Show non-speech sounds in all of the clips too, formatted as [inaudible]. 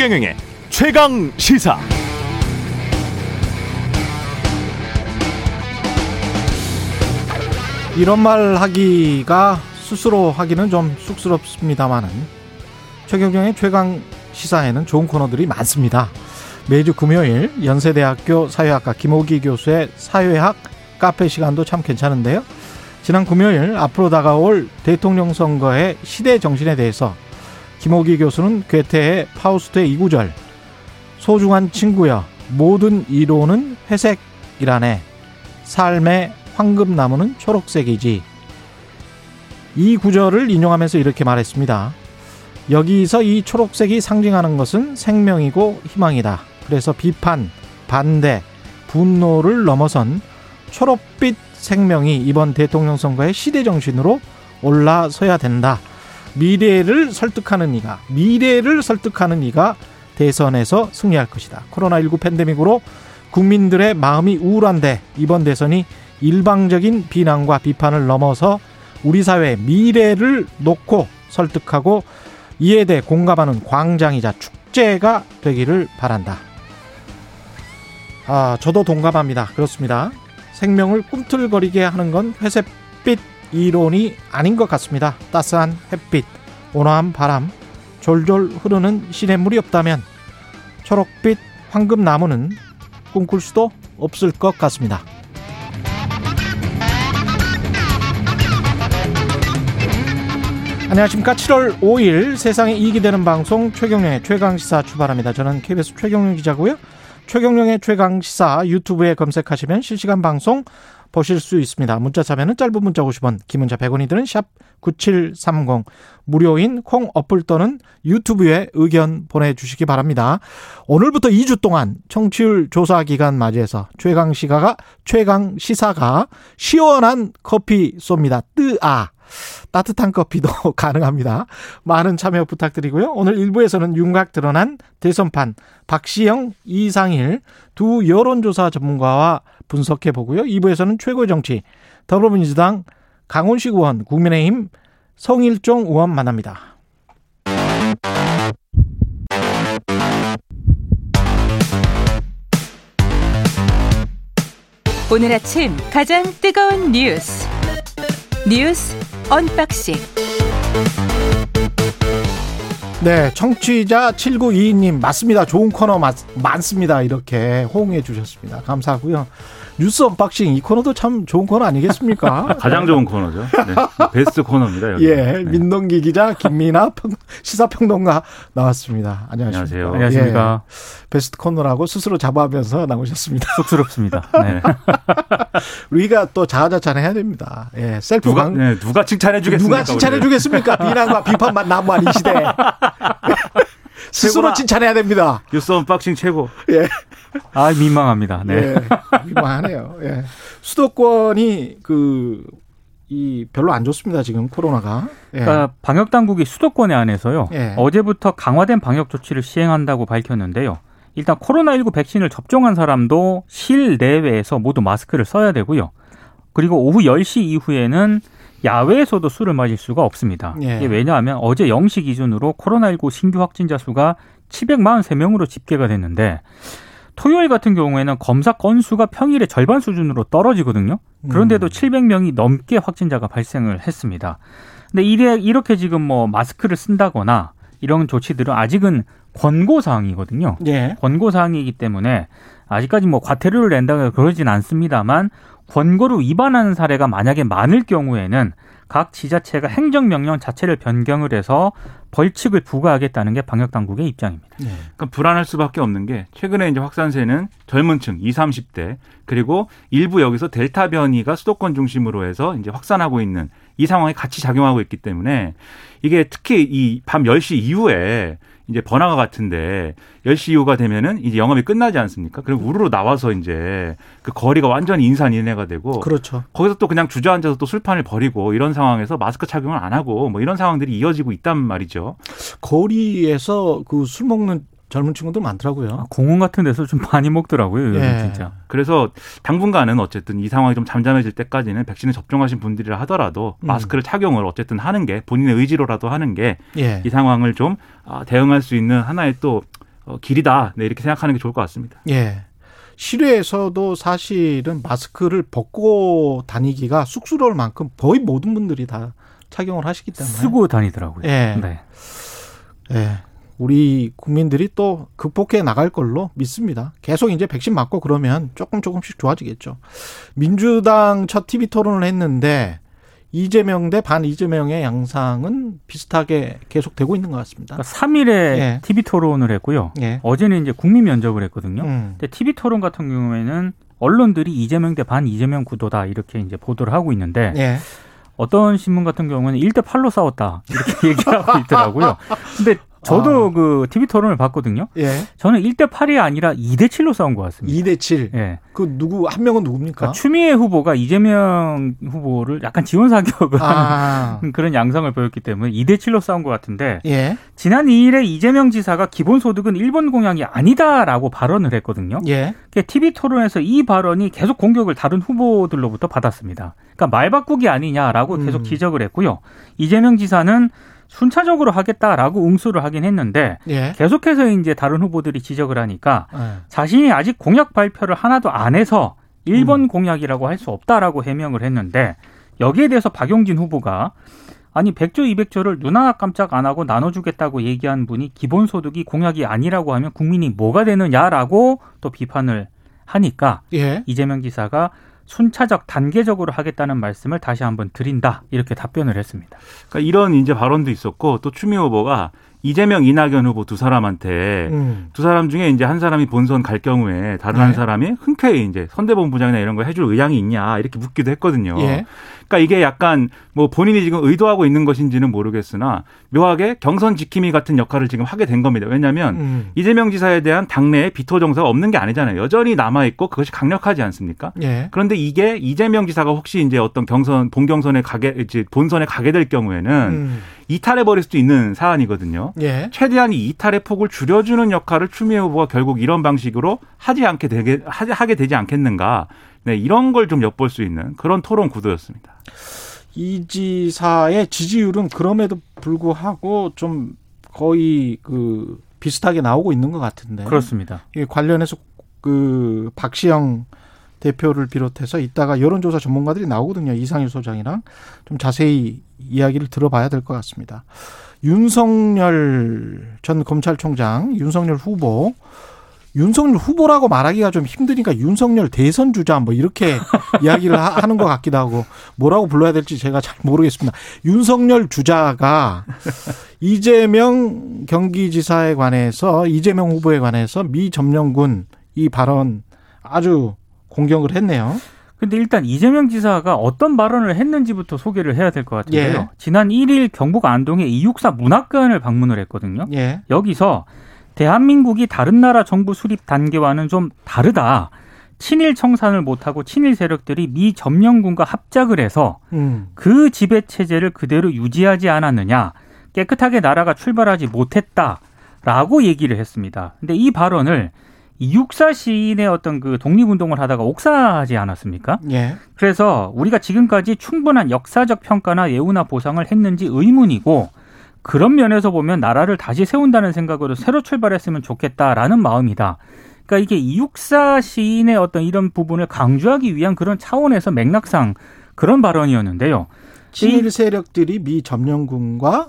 최경영의 최강 시사. 이런 말 하기가 스스로 하기는 좀 쑥스럽습니다만은 최경영의 최강 시사에는 좋은 코너들이 많습니다. 매주 금요일 연세대학교 사회학과 김호기 교수의 사회학 카페 시간도 참 괜찮은데요. 지난 금요일 앞으로 다가올 대통령 선거의 시대 정신에 대해서 김호기 교수는 괴테의 파우스트의 이구절 소중한 친구여 모든 이론은 회색이라네 삶의 황금나무는 초록색이지 이 구절을 인용하면서 이렇게 말했습니다. 여기서 이 초록색이 상징하는 것은 생명이고 희망이다. 그래서 비판, 반대, 분노를 넘어선 초록빛 생명이 이번 대통령 선거의 시대 정신으로 올라서야 된다. 미래를 설득하는 이가 미래를 설득하는 이가 대선에서 승리할 것이다. 코로나19 팬데믹으로 국민들의 마음이 우울한데 이번 대선이 일방적인 비난과 비판을 넘어서 우리 사회의 미래를 놓고 설득하고 이에 대해 공감하는 광장이자 축제가 되기를 바란다. 아, 저도 동감합니다. 그렇습니다. 생명을 꿈틀거리게 하는 건 회색빛 이론이 아닌 것 같습니다. 따스한 햇빛, 온화한 바람, 졸졸 흐르는 시냇물이 없다면 초록빛 황금나무는 꿈꿀 수도 없을 것 같습니다. 안녕하십니까. 7월 5일 세상에 이익이 되는 방송 최경령의 최강시사 출발합니다. 저는 KBS 최경령 기자고요. 최경령의 최강시사 유튜브에 검색하시면 실시간 방송 보실 수 있습니다. 문자 참여는 짧은 문자 50원, 긴 문자 100원이 드는 샵 9730. 무료인 콩 어플 또는 유튜브에 의견 보내주시기 바랍니다. 오늘부터 2주 동안 청취율 조사 기간 맞이해서 최강 시가가, 최강 시사가 시원한 커피 쏩니다. 뜨아. 따뜻한 커피도 [laughs] 가능합니다. 많은 참여 부탁드리고요. 오늘 1부에서는 윤곽 드러난 대선판 박시영, 이상일 두 여론조사 전문가와 분석해 보고요. 2부에서는 최고의 정치 더불어민주당 강훈식 의원, 국민의힘 성일종 의원 만납니다. 오늘 아침 가장 뜨거운 뉴스 뉴스 언박싱. 네, 청취자 7922님 맞습니다. 좋은 코너 맞, 많습니다. 이렇게 호응해 주셨습니다. 감사하고요. 뉴스 언박싱 이 코너도 참 좋은 코너 아니겠습니까? [laughs] 가장 좋은 코너죠. 네. 베스트 코너입니다. 여기. 예, 네. 민동기 기자 김민아 평, 시사평론가 나왔습니다. 안녕하십니까? 안녕하세요. 안녕하십니까. 예, 베스트 코너라고 스스로 자부하면서 나오셨습니다. [laughs] 쑥스럽습니다. 네. [laughs] 우리가 또 자화자찬 해야 됩니다. 예, 셀프 누가 강, 네, 누가 칭찬해 주겠습니까? 누가 칭찬해 주겠습니까? 비난과 비판만 난무한 이 시대. [laughs] 스스로 최고다. 칭찬해야 됩니다. 뉴스 언박싱 최고. 예. 아, 민망합니다. 네. 예. 민망하네요. 예. 수도권이 그, 이 별로 안 좋습니다. 지금 코로나가. 예. 그러니까 방역 당국이 수도권에 안에서요. 예. 어제부터 강화된 방역 조치를 시행한다고 밝혔는데요. 일단 코로나19 백신을 접종한 사람도 실내외에서 모두 마스크를 써야 되고요. 그리고 오후 10시 이후에는 야외에서도 술을 마실 수가 없습니다. 예. 이게 왜냐하면 어제 0시 기준으로 코로나19 신규 확진자 수가 743명으로 집계가 됐는데 토요일 같은 경우에는 검사 건수가 평일의 절반 수준으로 떨어지거든요. 그런데도 음. 700명이 넘게 확진자가 발생을 했습니다. 근데 이래 이렇게 지금 뭐 마스크를 쓴다거나 이런 조치들은 아직은 권고 사항이거든요. 예. 권고 사항이기 때문에 아직까지 뭐 과태료를 낸다거나 그러진 않습니다만 권고를 위반하는 사례가 만약에 많을 경우에는 각 지자체가 행정명령 자체를 변경을 해서 벌칙을 부과하겠다는 게 방역 당국의 입장입니다. 예. 그러니까 불안할 수밖에 없는 게 최근에 이제 확산세는 젊은 층 20, 30대 그리고 일부 여기서 델타 변이가 수도권 중심으로 해서 이제 확산하고 있는 이 상황이 같이 작용하고 있기 때문에 이게 특히 이 밤 10시 이후에 이제 번화가 같은데 10시 이후가 되면은 이제 영업이 끝나지 않습니까? 그리고 우르르 나와서 이제 그 거리가 완전히 인산인해가 되고 그렇죠. 거기서 또 그냥 주저앉아서 또 술판을 벌이고 이런 상황에서 마스크 착용을 안 하고 뭐 이런 상황들이 이어지고 있단 말이죠. 거리에서 그 술 먹는 젊은 친구들 많더라고요. 아, 공원 같은 데서 좀 많이 먹더라고요. 예. 진짜. 그래서 당분간은 어쨌든 이 상황이 좀 잠잠해질 때까지는 백신을 접종하신 분들이라 하더라도 음. 마스크를 착용을 어쨌든 하는 게 본인의 의지로라도 하는 게이 예. 상황을 좀 아, 대응할 수 있는 하나의 또 어, 길이다. 네, 이렇게 생각하는 게 좋을 것 같습니다. 예. 실외에서도 사실은 마스크를 벗고 다니기가 쑥스러울 만큼 거의 모든 분들이 다 착용을 하시기 때문에 쓰고 다니더라고요. 예. 네. 예. 우리 국민들이 또 극복해 나갈 걸로 믿습니다. 계속 이제 백신 맞고 그러면 조금 조금씩 좋아지겠죠. 민주당 첫 TV 토론을 했는데 이재명 대 반 이재명의 양상은 비슷하게 계속되고 있는 것 같습니다. 그러니까 3일에 예. TV 토론을 했고요. 예. 어제는 이제 국민 면접을 했거든요. 음. 근데 TV 토론 같은 경우에는 언론들이 이재명 대 반 이재명 구도다 이렇게 이제 보도를 하고 있는데 예. 어떤 신문 같은 경우는 1대 8로 싸웠다 이렇게 [laughs] 얘기를 하고 있더라고요. 근데 저도 아. 그 TV 토론을 봤거든요. 예. 저는 1대 8이 아니라 2대 7로 싸운 것 같습니다. 2대 7. 예. 그 누구 한 명은 누굽니까? 그러니까 추미애 후보가 이재명 후보를 약간 지원 사격을 아. 하는 그런 양상을 보였기 때문에 2대 7로 싸운 것 같은데 예. 지난 2일에 이재명 지사가 기본 소득은 일본 공약이 아니다라고 발언을 했거든요. 예. TV 토론에서 이 발언이 계속 공격을 다른 후보들로부터 받았습니다. 그러니까 말 바꾸기 아니냐라고 계속 음. 지적을 했고요. 이재명 지사는 순차적으로 하겠다라고 응수를 하긴 했는데 예. 계속해서 이제 다른 후보들이 지적을 하니까 예. 자신이 아직 공약 발표를 하나도 안 해서 일본 음. 공약이라고 할 수 없다라고 해명을 했는데 여기에 대해서 박용진 후보가 아니 100조 200조를 눈 하나 깜짝 안 하고 나눠주겠다고 얘기한 분이 기본소득이 공약이 아니라고 하면 국민이 뭐가 되느냐라고 또 비판을 하니까 예. 이재명 지사가 순차적 단계적으로 하겠다는 말씀을 다시 한번 드린다 이렇게 답변을 했습니다. 그러니까 이런 이제 발언도 있었고 또 추미애 후보가 이재명, 이낙연 후보 두 사람한테 음. 두 사람 중에 이제 한 사람이 본선 갈 경우에 다른 네. 한 사람이 흔쾌히 이제 선대본부장이나 이런 거 해줄 의향이 있냐 이렇게 묻기도 했거든요. 예. 그러니까 이게 약간 뭐 본인이 지금 의도하고 있는 것인지는 모르겠으나 묘하게 경선 지킴이 같은 역할을 지금 하게 된 겁니다. 왜냐하면 음. 이재명 지사에 대한 당내에 비토 정서가 없는 게 아니잖아요. 여전히 남아 있고 그것이 강력하지 않습니까? 예. 그런데 이게 이재명 지사가 혹시 이제 어떤 경선 본경선에 가게 이제 본선에 가게 될 경우에는 음. 이탈해 버릴 수도 있는 사안이거든요. 예. 최대한 이 이탈의 폭을 줄여주는 역할을 추미애 후보가 결국 이런 방식으로 하지 않게 되게 하게 되지 않겠는가? 네 이런 걸 좀 엿볼 수 있는 그런 토론 구도였습니다. 이 지사의 지지율은 그럼에도 불구하고 좀 거의 그 비슷하게 나오고 있는 것 같은데. 그렇습니다. 이 관련해서 그 박시영 대표를 비롯해서 이따가 여론조사 전문가들이 나오거든요. 이상일 소장이랑 좀 자세히 이야기를 들어봐야 될 것 같습니다. 윤석열 전 검찰총장, 윤석열 후보, 윤석열 후보라고 말하기가 좀 힘드니까 윤석열 대선 주자 뭐 이렇게 [laughs] 이야기를 하- 하는 것 같기도 하고 뭐라고 불러야 될지 제가 잘 모르겠습니다. 윤석열 주자가 이재명 경기지사에 관해서 이재명 후보에 관해서 미 점령군 이 발언 아주 공격을 했네요. 근데 일단 이재명 지사가 어떤 발언을 했는지부터 소개를 해야 될 것 같은데요. 예. 지난 1일 경북 안동의 이육사 문학관을 방문을 했거든요. 예. 여기서 대한민국이 다른 나라 정부 수립 단계와는 좀 다르다. 친일 청산을 못하고 친일 세력들이 미 점령군과 합작을 해서 음. 그 지배 체제를 그대로 유지하지 않았느냐. 깨끗하게 나라가 출발하지 못했다 라고 얘기를 했습니다. 근데 이 발언을 이육사 시인의 어떤 그 독립운동을 하다가 옥사하지 않았습니까? 예. 그래서 우리가 지금까지 충분한 역사적 평가나 예우나 보상을 했는지 의문이고 그런 면에서 보면 나라를 다시 세운다는 생각으로 새로 출발했으면 좋겠다라는 마음이다. 그러니까 이게 이육사 시인의 어떤 이런 부분을 강조하기 위한 그런 차원에서 맥락상 그런 발언이었는데요. 친일 세력들이 미 점령군과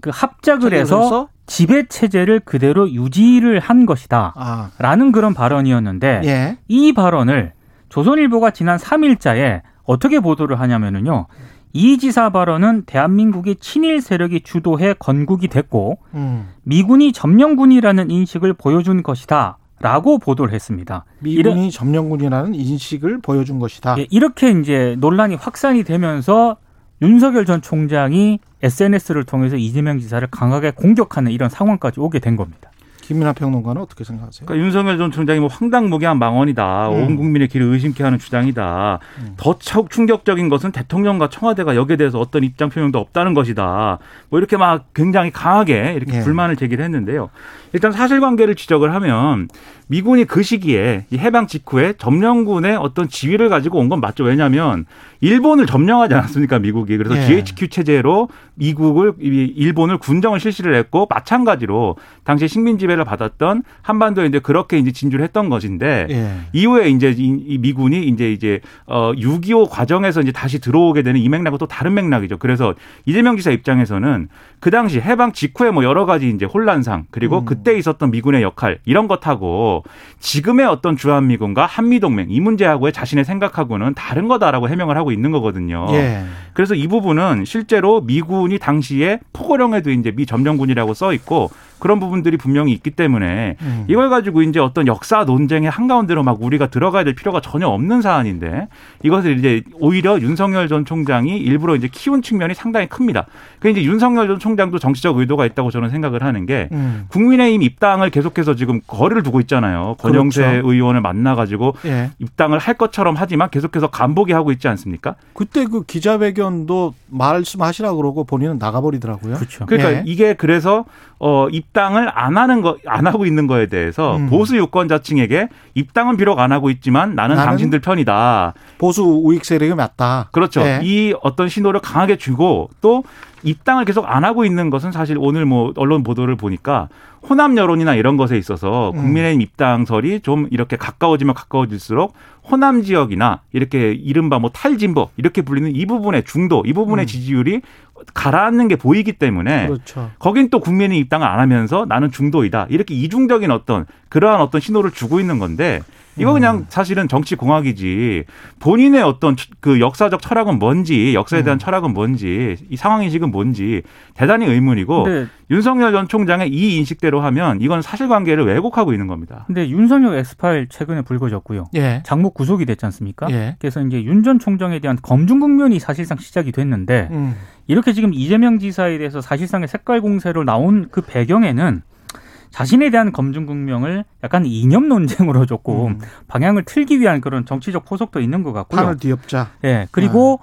그 합작을 해서 지배 체제를 그대로 유지를 한 것이다. 아, 라는 그런 발언이었는데 예. 이 발언을 조선일보가 지난 3일자에 어떻게 보도를 하냐면은요. 이 지사 발언은 대한민국의 친일 세력이 주도해 건국이 됐고 음. 미군이 점령군이라는 인식을 보여준 것이다. 라고 보도를 했습니다. 미군이 점령군이라는 인식을 보여준 것이다. 예, 이렇게 이제 논란이 확산이 되면서 윤석열 전 총장이 SNS를 통해서 이재명 지사를 강하게 공격하는 이런 상황까지 오게 된 겁니다. 김민하 평론가는 어떻게 생각하세요? 그러니까 윤석열 전 총장이 뭐 황당무계한 망언이다. 음. 온 국민의 길을 의심케 하는 주장이다. 음. 더 쳐- 충격적인 것은 대통령과 청와대가 여기에 대해서 어떤 입장 표명도 없다는 것이다. 뭐 이렇게 막 굉장히 강하게 이렇게 예. 불만을 제기를 했는데요. 일단 사실관계를 지적을 하면 미군이 그 시기에 이 해방 직후에 점령군의 어떤 지위를 가지고 온 건 맞죠. 왜냐하면 일본을 점령하지 않았습니까, 미국이. 그래서 예. GHQ 체제로 미국을 이 일본을 군정을 실시를 했고 마찬가지로 당시 식민 지배 를 초대를 받았던 한반도에 이제 그렇게 이제 진주를 했던 것인데 예. 이후에 이제 이, 이 미군이 이제 이제 어6.25 과정에서 이제 다시 들어오게 되는 이 맥락은 또 다른 맥락이죠. 그래서 이재명 지사 입장에서는 그 당시 해방 직후에 뭐 여러 가지 이제 혼란상 그리고 음. 그때 있었던 미군의 역할 이런 것하고 지금의 어떤 주한 미군과 한미 동맹 이 문제하고의 자신의 생각하고는 다른 거다라고 해명을 하고 있는 거거든요. 예. 그래서 이 부분은 실제로 미군이 당시에 포고령에도 이제 미 점령군이라고 써 있고 그런 부분들이 분명히 있기 때문에 음. 이걸 가지고 이제 어떤 역사 논쟁의 한가운데로 막 우리가 들어가야 될 필요가 전혀 없는 사안인데 이것을 이제 오히려 윤석열 전 총장이 일부러 이제 키운 측면이 상당히 큽니다. 그 이제 윤석열 전 총장도 정치적 의도가 있다고 저는 생각을 하는 게 음. 국민의힘 입당을 계속해서 지금 거리를 두고 있잖아요. 권영세 그렇죠. 의원을 만나 가지고 예. 입당을 할 것처럼 하지만 계속해서 간보기 하고 있지 않습니까? 그때 그 기자회견도 말씀하시라 그러고 본인은 나가버리더라고요. 그렇죠. 그러니까 예. 이게 그래서 어 입 당을 안 하는 거 안 하고 있는 거에 대해서 음. 보수 유권자층에게 입당은 비록 안 하고 있지만 나는, 나는 당신들 편이다. 보수 우익 세력이 맞다. 그렇죠. 예. 이 어떤 신호를 강하게 주고 또 입당을 계속 안 하고 있는 것은 사실 오늘 뭐 언론 보도를 보니까 호남 여론이나 이런 것에 있어서 음. 국민의힘 입당설이 좀 이렇게 가까워지면 가까워질수록 호남 지역이나 이렇게 이른바 뭐 탈진보 이렇게 불리는 이 부분의 중도 이 부분의 음. 지지율이 가라앉는 게 보이기 때문에 그렇죠. 거긴 또 국민의 입당을 안 하면서 나는 중도이다. 이렇게 이중적인 어떤 그러한 어떤 신호를 주고 있는 건데 이거 그냥 사실은 정치 공학이지 본인의 어떤 그 역사적 철학은 뭔지 역사에 대한 철학은 뭔지 이 상황 인식은 뭔지 대단히 의문이고 근데, 윤석열 전 총장의 이 인식대로 하면 이건 사실관계를 왜곡하고 있는 겁니다. 근데 윤석열 엑스파일 최근에 불거졌고요. 예. 장모 구속이 됐지 않습니까? 예. 그래서 이제 윤 전 총장에 대한 검증 국면이 사실상 시작이 됐는데 음. 이렇게 지금 이재명 지사에 대해서 사실상의 색깔 공세로 나온 그 배경에는 자신에 대한 검증 국명을 약간 이념 논쟁으로 조금 음. 방향을 틀기 위한 그런 정치적 포석도 있는 것 같고요. 판을 뒤엎자. 예. 그리고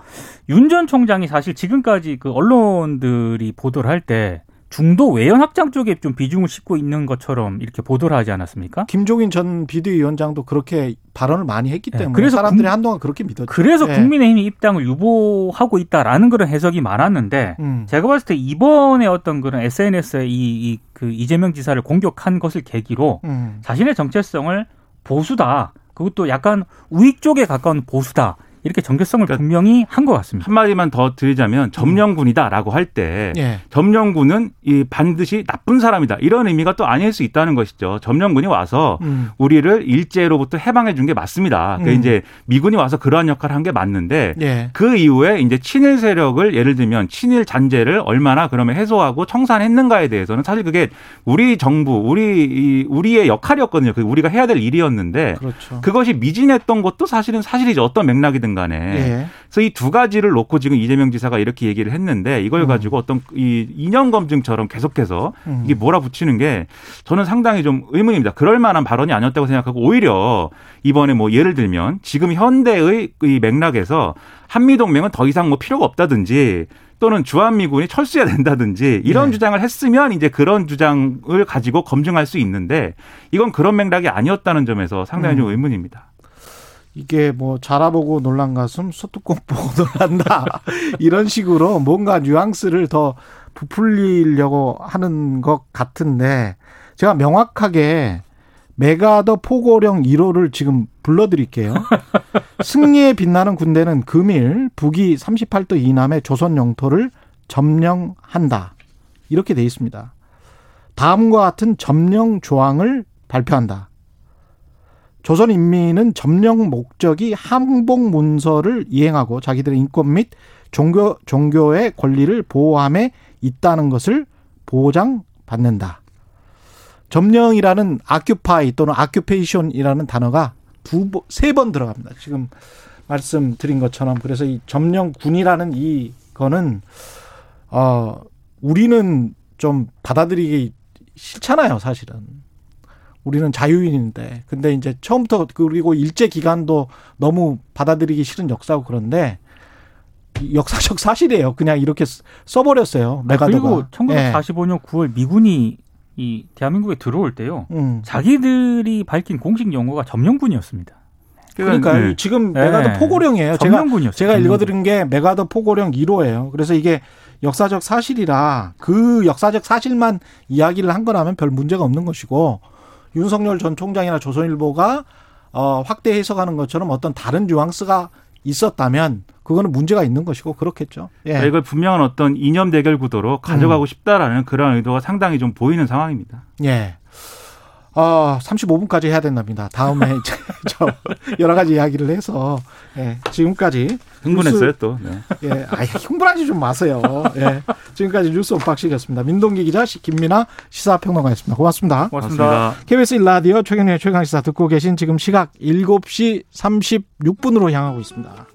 윤전 총장이 사실 지금까지 그 언론들이 보도를 할 때 중도 외연 확장 쪽에 좀 비중을 싣고 있는 것처럼 이렇게 보도를 하지 않았습니까? 김종인 전 비대위원장도 그렇게 발언을 많이 했기 예, 때문에 그래서 사람들이 국- 한동안 그렇게 믿었죠. 그래서 예. 국민의힘이 입당을 유보하고 있다라는 그런 해석이 많았는데 음. 제가 봤을 때 이번에 어떤 그런 SNS에 이, 이, 그 이재명 지사를 공격한 것을 계기로 음. 자신의 정체성을 보수다. 그것도 약간 우익 쪽에 가까운 보수다. 이렇게 정체성을 그러니까 분명히 한 것 같습니다. 한마디만 더 드리자면 점령군이다라고 할때 예. 점령군은 이 반드시 나쁜 사람이다 이런 의미가 또 아닐 수 있다는 것이죠. 점령군이 와서 음. 우리를 일제로부터 해방해 준 게 맞습니다. 그 음. 이제 미군이 와서 그러한 역할을 한 게 맞는데 예. 그 이후에 이제 친일 세력을 예를 들면 친일 잔재를 얼마나 그러면 해소하고 청산했는가에 대해서는 사실 그게 우리 정부, 우리 이 우리의 역할이었거든요. 그 우리가 해야 될 일이었는데 그렇죠. 그것이 미진했던 것도 사실은 사실이죠. 어떤 맥락이든 간에. 예. 그래서 이 두 가지를 놓고 지금 이재명 지사가 이렇게 얘기를 했는데 이걸 음. 가지고 어떤 이 이념 검증처럼 계속해서 음. 이게 몰아붙이는 게 저는 상당히 좀 의문입니다. 그럴 만한 발언이 아니었다고 생각하고 오히려 이번에 뭐 예를 들면 지금 현대의 이 맥락에서 한미 동맹은 더 이상 뭐 필요가 없다든지 또는 주한미군이 철수해야 된다든지 이런 네. 주장을 했으면 이제 그런 주장을 가지고 검증할 수 있는데 이건 그런 맥락이 아니었다는 점에서 상당히 좀 음. 의문입니다. 이게 뭐 자라보고 놀란 가슴 소뚜껑 보고 [laughs] 놀란다 이런 식으로 뭔가 뉘앙스를 더 부풀리려고 하는 것 같은데 제가 명확하게 메가더 포고령 1호를 지금 불러드릴게요. 승리에 빛나는 군대는 금일 북위 38도 이남의 조선 영토를 점령한다. 이렇게 돼 있습니다. 다음과 같은 점령 조항을 발표한다. 조선 인민은 점령 목적이 항복 문서를 이행하고 자기들의 인권 및 종교 종교의 권리를 보호함에 있다는 것을 보장받는다. 점령이라는 아큐파이 또는 아큐페이션이라는 단어가 두세번 들어갑니다. 지금 말씀드린 것처럼 그래서 이 점령군이라는 이거는 어 우리는 좀 받아들이기 싫잖아요, 사실은. 우리는 자유인인데. 근데 이제 처음부터 그리고 일제 기간도 너무 받아들이기 싫은 역사고 그런데 이 역사적 사실이에요. 그냥 이렇게 써- 써버렸어요. 메가더가. 그리고 예. 1945년 9월 미군이 이 대한민국에 들어올 때요. 음. 자기들이 밝힌 공식 용어가 점령군이었습니다. 그러니까 네. 지금 네. 맥아더 포고령이에요. 제가 점령군이었어요. 제가 점령군. 읽어드린 게 맥아더 포고령 1호예요. 그래서 이게 역사적 사실이라 그 역사적 사실만 이야기를 한 거라면 별 문제가 없는 것이고 윤석열 전 총장이나 조선일보가 어, 확대 해석하는 것처럼 어떤 다른 뉘앙스가 있었다면 그거는 문제가 있는 것이고 그렇겠죠. 예. 그러니까 이걸 분명한 어떤 이념 대결 구도로 가져가고 싶다라는 그런 의도가 상당히 좀 보이는 상황입니다. 예. 어, 35분까지 해야 된답니다. 다음에 이제 [laughs] 저 여러 가지 이야기를 해서 예, 지금까지 흥분했어요 뉴스- 또. 네. 예, 아, 흥분하지 좀 마세요. 예, 지금까지 뉴스 언박싱이었습니다. 민동기 기자, 시- 김민아 시사평론가였습니다. 고맙습니다. 고맙습니다. KBS 일라디오 최경영의 최강시사 듣고 계신 지금 시각 7시 36분으로 향하고 있습니다.